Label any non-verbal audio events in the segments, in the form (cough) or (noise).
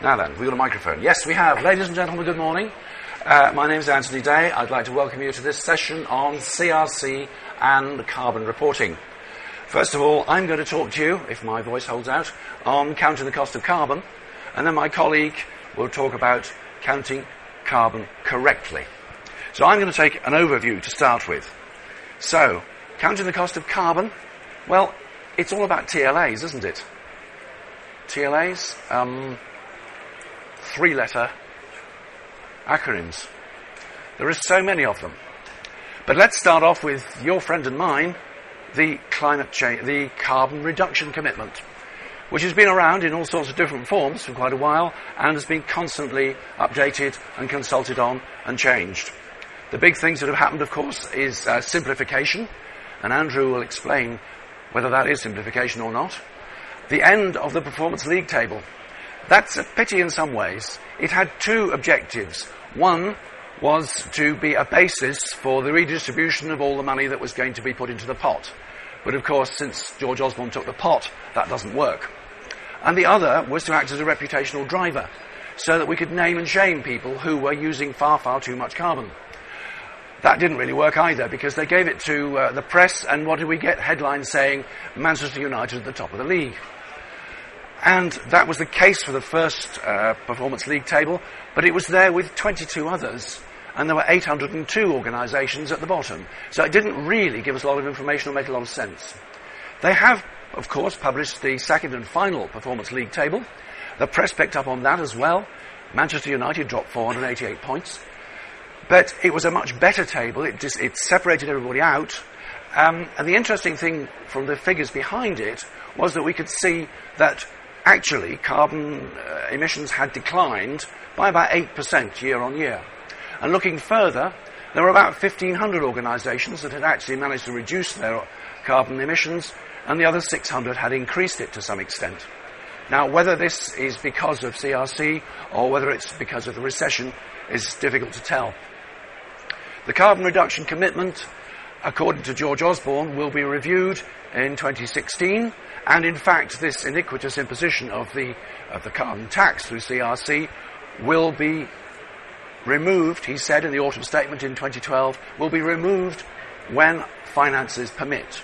Now then, we've got a microphone. Yes, we have. Ladies and gentlemen, good morning. Uh, my name is Anthony Day. I'd like to welcome you to this session on CRC and carbon reporting. First of all, I'm going to talk to you, if my voice holds out, on counting the cost of carbon, and then my colleague will talk about counting carbon correctly. So I'm going to take an overview to start with. So, counting the cost of carbon, well, it's all about TLAs, isn't it? TLAs, um, three letter acronyms. There are so many of them. But let's start off with your friend and mine, the climate change, the carbon reduction commitment, which has been around in all sorts of different forms for quite a while and has been constantly updated and consulted on and changed. The big things that have happened, of course, is uh, simplification, and Andrew will explain whether that is simplification or not. The end of the performance league table. That's a pity in some ways. It had two objectives. One was to be a basis for the redistribution of all the money that was going to be put into the pot. But of course, since George Osborne took the pot, that doesn't work. And the other was to act as a reputational driver, so that we could name and shame people who were using far, far too much carbon. That didn't really work either because they gave it to uh, the press, and what did we get? Headlines saying Manchester United at the top of the league. And that was the case for the first uh, Performance League table, but it was there with 22 others, and there were 802 organisations at the bottom. So it didn't really give us a lot of information or make a lot of sense. They have, of course, published the second and final Performance League table. The press picked up on that as well. Manchester United dropped 488 points. But it was a much better table. It, it separated everybody out. Um, and the interesting thing from the figures behind it was that we could see that actually carbon uh, emissions had declined by about 8% year on year. And looking further, there were about 1,500 organisations that had actually managed to reduce their carbon emissions, and the other 600 had increased it to some extent. Now, whether this is because of CRC or whether it's because of the recession is difficult to tell. The carbon reduction commitment, according to George Osborne, will be reviewed in 2016 and in fact, this iniquitous imposition of the, of the carbon tax through CRC will be removed, he said in the autumn statement in 2012, will be removed when finances permit.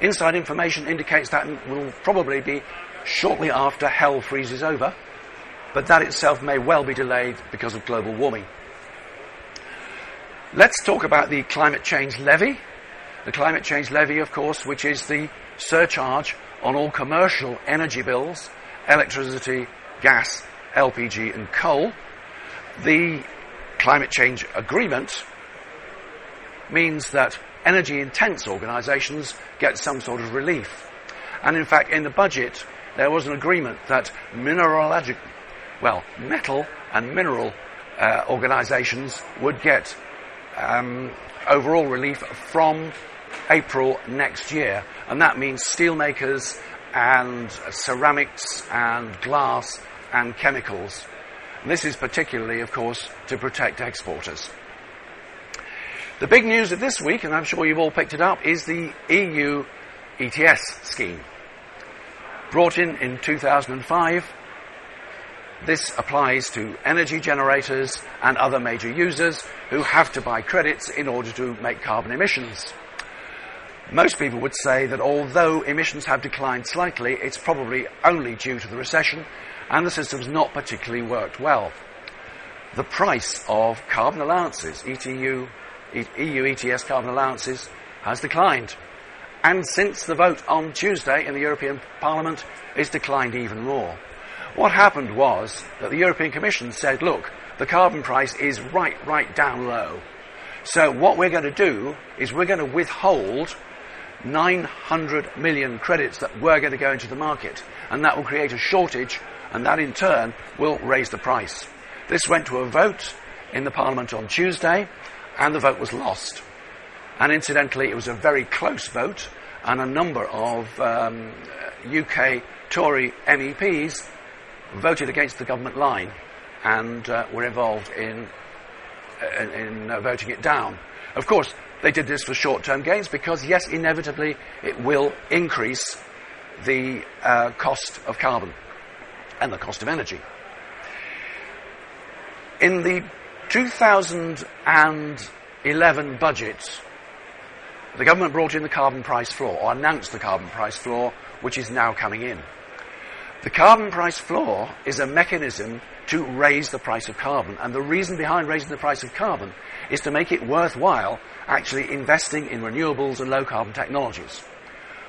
Inside information indicates that will probably be shortly after hell freezes over, but that itself may well be delayed because of global warming. Let's talk about the climate change levy. The climate change levy, of course, which is the surcharge on all commercial energy bills, electricity, gas, LPG and coal. The climate change agreement means that energy intense organisations get some sort of relief. And in fact, in the budget, there was an agreement that mineralogic, well, metal and mineral uh, organisations would get um, overall relief from April next year. And that means steelmakers and ceramics and glass and chemicals. This is particularly, of course, to protect exporters. The big news of this week, and I'm sure you've all picked it up, is the EU ETS scheme. Brought in in 2005, this applies to energy generators and other major users who have to buy credits in order to make carbon emissions. Most people would say that although emissions have declined slightly, it's probably only due to the recession and the system's not particularly worked well. The price of carbon allowances, ETU, EU ETS carbon allowances, has declined. And since the vote on Tuesday in the European Parliament, it's declined even more. What happened was that the European Commission said, look, the carbon price is right, right down low. So what we're going to do is we're going to withhold 900 million credits that were going to go into the market. And that will create a shortage, and that in turn will raise the price. This went to a vote in the Parliament on Tuesday, and the vote was lost. And incidentally, it was a very close vote, and a number of um, UK Tory MEPs voted against the government line and uh, were involved in, in, in uh, voting it down. Of course, they did this for short-term gains because, yes, inevitably it will increase the uh, cost of carbon and the cost of energy. In the 2011 budget, the government brought in the carbon price floor, or announced the carbon price floor, which is now coming in. The carbon price floor is a mechanism to raise the price of carbon. And the reason behind raising the price of carbon is to make it worthwhile actually investing in renewables and low carbon technologies.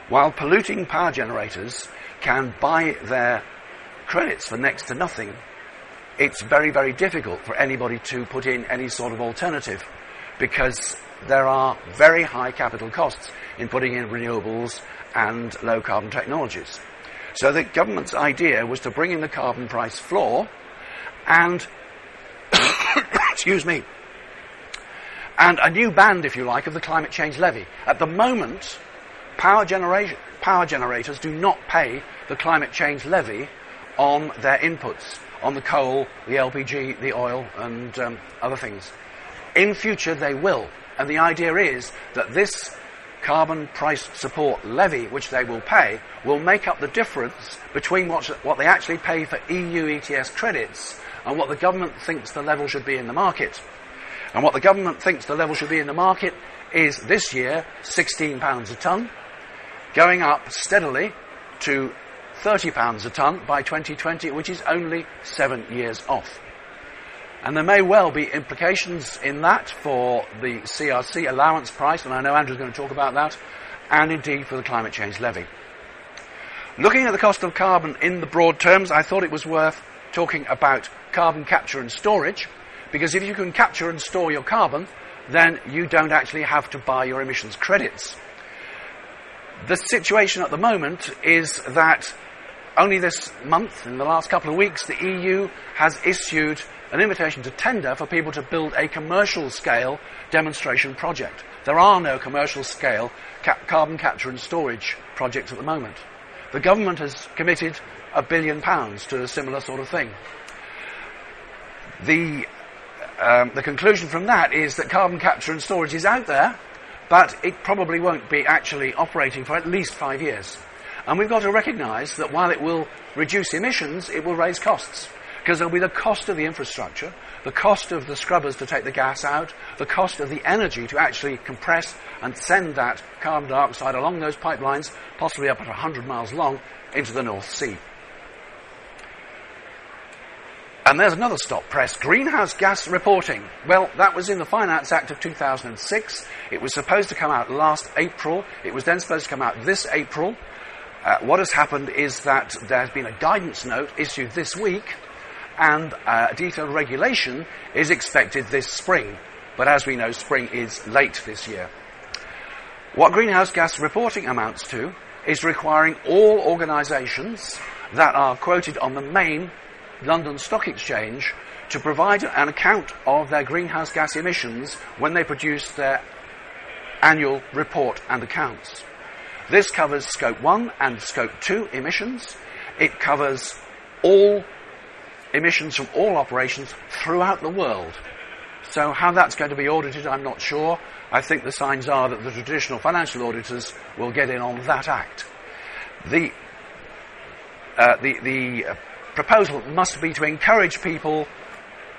While polluting power generators can buy their credits for next to nothing, it's very, very difficult for anybody to put in any sort of alternative because there are very high capital costs in putting in renewables and low carbon technologies. So the government's idea was to bring in the carbon price floor and, (coughs) excuse me, and a new band, if you like, of the climate change levy. At the moment, power, genera- power generators do not pay the climate change levy on their inputs, on the coal, the LPG, the oil, and um, other things. In future, they will. And the idea is that this carbon price support levy, which they will pay, will make up the difference between what, what they actually pay for EU ETS credits and what the government thinks the level should be in the market. And what the government thinks the level should be in the market is this year £16 a tonne, going up steadily to £30 a tonne by 2020, which is only seven years off. And there may well be implications in that for the CRC allowance price, and I know Andrew's going to talk about that, and indeed for the climate change levy. Looking at the cost of carbon in the broad terms, I thought it was worth talking about carbon capture and storage, because if you can capture and store your carbon, then you don't actually have to buy your emissions credits. The situation at the moment is that only this month, in the last couple of weeks, the EU has issued an invitation to tender for people to build a commercial scale demonstration project. There are no commercial scale ca- carbon capture and storage projects at the moment. The government has committed a billion pounds to a similar sort of thing. The, um, the conclusion from that is that carbon capture and storage is out there, but it probably won't be actually operating for at least five years. And we've got to recognise that while it will reduce emissions, it will raise costs. Because there'll be the cost of the infrastructure, the cost of the scrubbers to take the gas out, the cost of the energy to actually compress and send that carbon dioxide along those pipelines, possibly up at 100 miles long, into the North Sea. And there's another stop press. Greenhouse gas reporting. Well, that was in the Finance Act of 2006. It was supposed to come out last April. It was then supposed to come out this April. Uh, what has happened is that there's been a guidance note issued this week, and uh, detailed regulation is expected this spring. But as we know, spring is late this year. What greenhouse gas reporting amounts to is requiring all organisations that are quoted on the main London Stock Exchange to provide an account of their greenhouse gas emissions when they produce their annual report and accounts. This covers scope 1 and scope 2 emissions. It covers all emissions from all operations throughout the world. So how that's going to be audited, I'm not sure. I think the signs are that the traditional financial auditors will get in on that act. The, uh, the, the uh, proposal must be to encourage people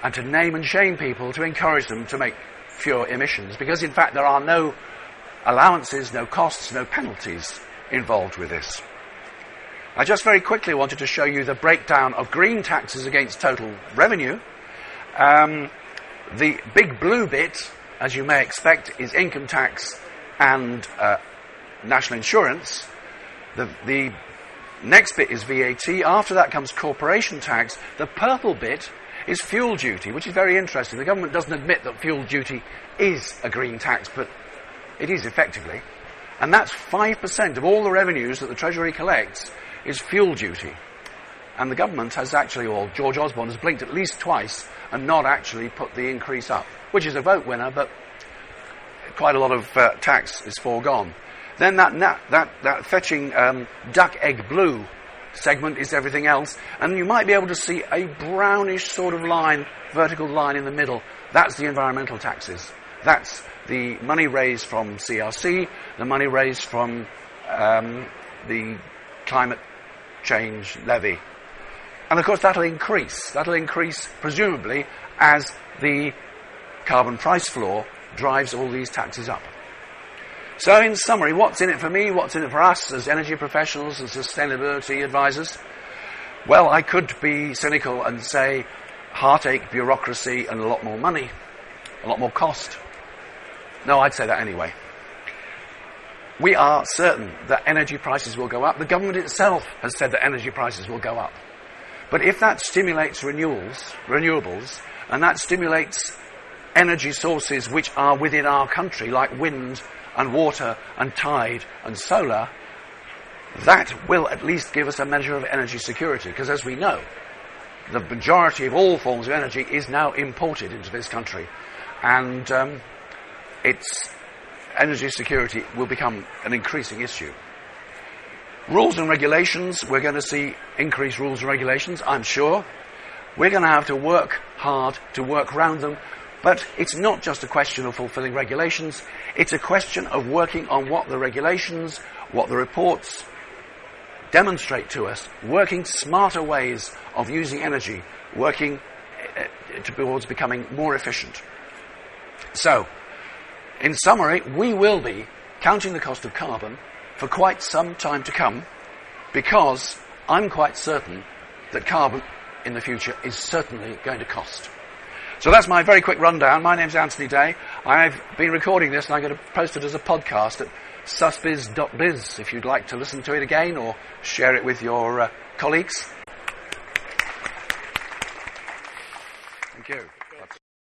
and to name and shame people to encourage them to make fewer emissions because in fact there are no allowances, no costs, no penalties involved with this. I just very quickly wanted to show you the breakdown of green taxes against total revenue. Um, the big blue bit, as you may expect, is income tax and uh, national insurance. The, the Next bit is VAT. After that comes corporation tax. The purple bit is fuel duty, which is very interesting. The government doesn't admit that fuel duty is a green tax, but it is effectively. And that's 5% of all the revenues that the Treasury collects is fuel duty. And the government has actually, or George Osborne has blinked at least twice and not actually put the increase up, which is a vote winner, but quite a lot of uh, tax is foregone. Then that, that, that, that fetching um, duck egg blue segment is everything else. And you might be able to see a brownish sort of line, vertical line in the middle. That's the environmental taxes. That's the money raised from CRC, the money raised from um, the climate change levy. And of course, that'll increase. That'll increase, presumably, as the carbon price floor drives all these taxes up. So, in summary, what's in it for me? What's in it for us as energy professionals and sustainability advisors? Well, I could be cynical and say heartache, bureaucracy, and a lot more money, a lot more cost. No, I'd say that anyway. We are certain that energy prices will go up. The government itself has said that energy prices will go up. But if that stimulates renewals, renewables, and that stimulates energy sources which are within our country, like wind and water and tide and solar, that will at least give us a measure of energy security. Because as we know, the majority of all forms of energy is now imported into this country. And um, its energy security will become an increasing issue. Rules and regulations, we're going to see increased rules and regulations, I'm sure. We're going to have to work hard to work around them, but it's not just a question of fulfilling regulations, it's a question of working on what the regulations, what the reports demonstrate to us, working smarter ways of using energy, working uh, towards becoming more efficient. So, in summary, we will be counting the cost of carbon for quite some time to come because I'm quite certain that carbon in the future is certainly going to cost. So that's my very quick rundown. My name's Anthony Day. I've been recording this and I'm going to post it as a podcast at susbiz.biz if you'd like to listen to it again or share it with your uh, colleagues. Thank you.